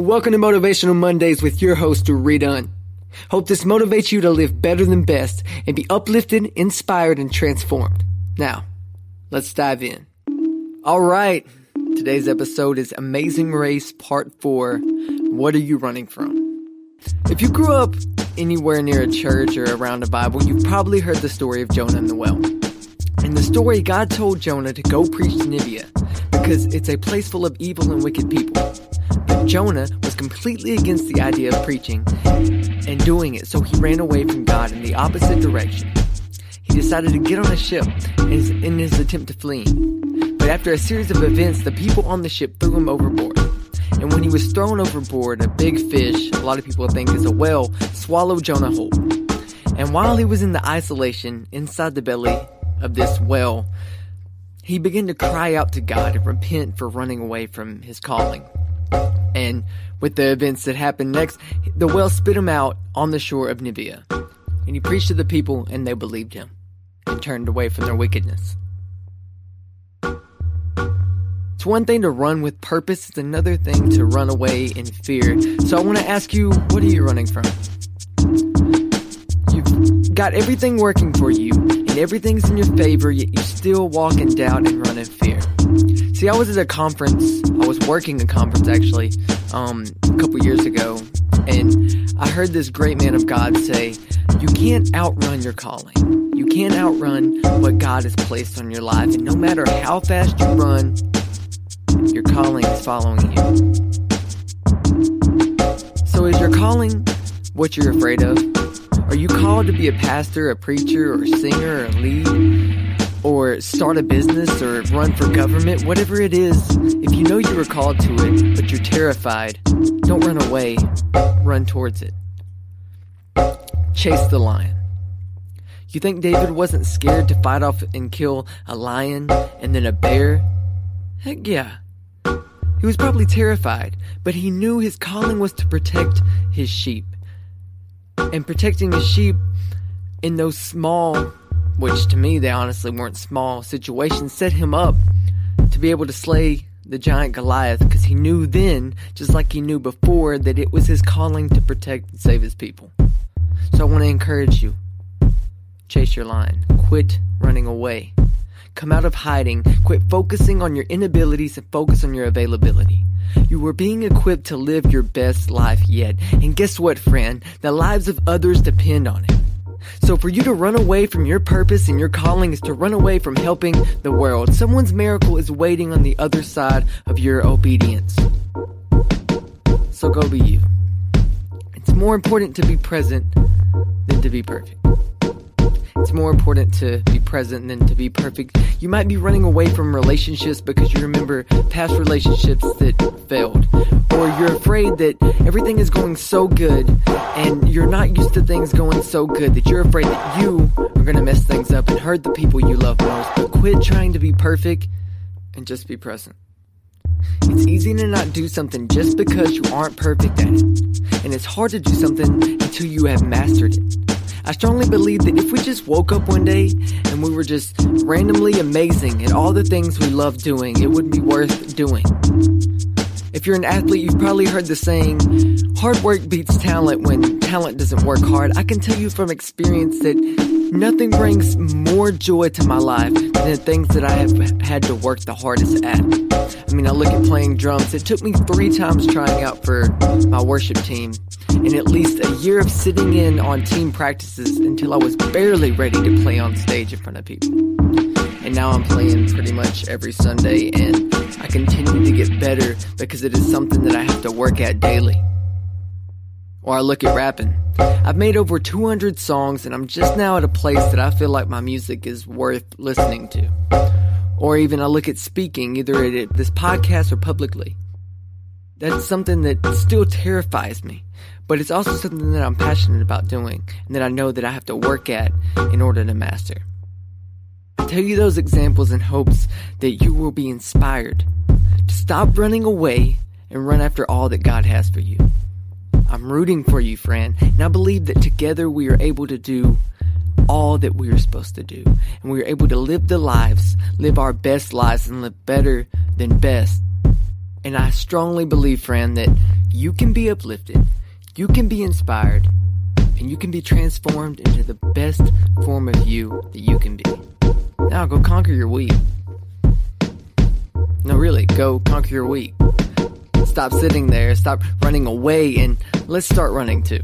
Welcome to Motivational Mondays with your host, Redone. Hope this motivates you to live better than best and be uplifted, inspired, and transformed. Now, let's dive in. All right. Today's episode is Amazing Race Part 4. What are you running from? If you grew up anywhere near a church or around a Bible, you've probably heard the story of Jonah and the well. In the story, God told Jonah to go preach to Nineveh because it's a place full of evil and wicked people. Jonah was completely against the idea of preaching and doing it, so he ran away from God in the opposite direction. He decided to get on a ship in his attempt to flee. But after a series of events, the people on the ship threw him overboard. And when he was thrown overboard, a big fish, a lot of people think is a whale, swallowed Jonah whole. And while he was in the isolation inside the belly of this whale, he began to cry out to God and repent for running away from his calling. And with the events that happened next, the whale spit him out on the shore of Nineveh. And he preached to the people, and they believed him and turned away from their wickedness. It's one thing to run with purpose, it's another thing to run away in fear. So I want to ask you, what are you running from? You've got everything working for you, and everything's in your favor, yet you still walk in doubt and run in fear. See, I was at a conference, I was working a conference actually, um, a couple years ago, and I heard this great man of God say, You can't outrun your calling. You can't outrun what God has placed on your life, and no matter how fast you run, your calling is following you. So, is your calling what you're afraid of? Are you called to be a pastor, a preacher, or a singer, or a lead, or start a business, or run for government? Whatever it is, if you know you were called to it, but you're terrified, don't run away, run towards it. Chase the lion. You think David wasn't scared to fight off and kill a lion and then a bear? Heck yeah. He was probably terrified, but he knew his calling was to protect his sheep. And protecting his sheep in those small, which to me they honestly weren't small situations, set him up to be able to slay the giant Goliath because he knew then, just like he knew before, that it was his calling to protect and save his people. So I want to encourage you chase your lion, quit running away. Come out of hiding. Quit focusing on your inabilities and focus on your availability. You were being equipped to live your best life yet. And guess what, friend? The lives of others depend on it. So for you to run away from your purpose and your calling is to run away from helping the world. Someone's miracle is waiting on the other side of your obedience. So go be you. It's more important to be present than to be perfect. It's more important to be present than to be perfect. You might be running away from relationships because you remember past relationships that failed. Or you're afraid that everything is going so good and you're not used to things going so good that you're afraid that you are going to mess things up and hurt the people you love most. But quit trying to be perfect and just be present. It's easy to not do something just because you aren't perfect at it. And it's hard to do something until you have mastered it. I strongly believe that if we just woke up one day and we were just randomly amazing at all the things we love doing, it would be worth doing. If you're an athlete, you've probably heard the saying, hard work beats talent when talent doesn't work hard. I can tell you from experience that nothing brings more joy to my life than the things that I have had to work the hardest at. I mean, I look at playing drums. It took me three times trying out for my worship team and at least a year of sitting in on team practices until I was barely ready to play on stage in front of people. And now I'm playing pretty much every Sunday, and I continue to get better because it is something that I have to work at daily. Or I look at rapping. I've made over 200 songs, and I'm just now at a place that I feel like my music is worth listening to. Or even I look at speaking, either at this podcast or publicly. That's something that still terrifies me but it's also something that I'm passionate about doing and that I know that I have to work at in order to master. I tell you those examples in hopes that you will be inspired to stop running away and run after all that God has for you. I'm rooting for you, friend, and I believe that together we are able to do all that we are supposed to do. And we are able to live the lives, live our best lives, and live better than best. And I strongly believe, friend, that you can be uplifted, you can be inspired, and you can be transformed into the best form of you that you can be. Now go conquer your week. No, really, go conquer your week. Stop sitting there, stop running away, and let's start running too.